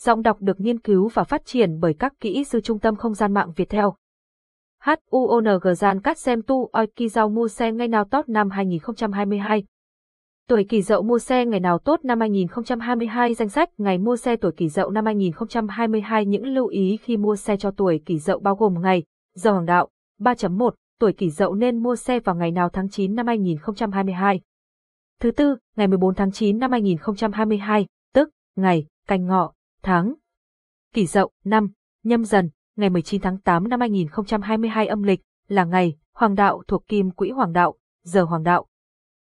giọng đọc được nghiên cứu và phát triển bởi các kỹ sư Trung tâm Không gian mạng Việt Theo. HUONG gian cắt xem tu oi kỳ giao mua xe ngày nào tốt năm 2022. Tuổi kỷ dậu mua xe ngày nào tốt năm 2022 danh sách ngày mua xe tuổi kỷ dậu năm 2022 những lưu ý khi mua xe cho tuổi kỷ dậu bao gồm ngày, giờ hoàng đạo, 3.1, tuổi kỷ dậu nên mua xe vào ngày nào tháng 9 năm 2022. Thứ tư, ngày 14 tháng 9 năm 2022, tức, ngày, canh ngọ, tháng. Kỷ dậu, năm, nhâm dần, ngày 19 tháng 8 năm 2022 âm lịch, là ngày, hoàng đạo thuộc kim quỹ hoàng đạo, giờ hoàng đạo.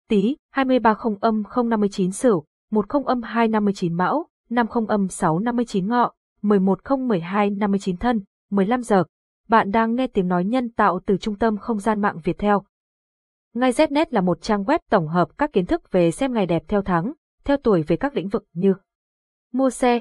Tý, 230 âm 059 sửu, 10 âm 259 mão, 50 âm 659 ngọ, 11.012.59 thân, 15 giờ. Bạn đang nghe tiếng nói nhân tạo từ trung tâm không gian mạng Việt Theo. Ngay Znet là một trang web tổng hợp các kiến thức về xem ngày đẹp theo tháng, theo tuổi về các lĩnh vực như mua xe,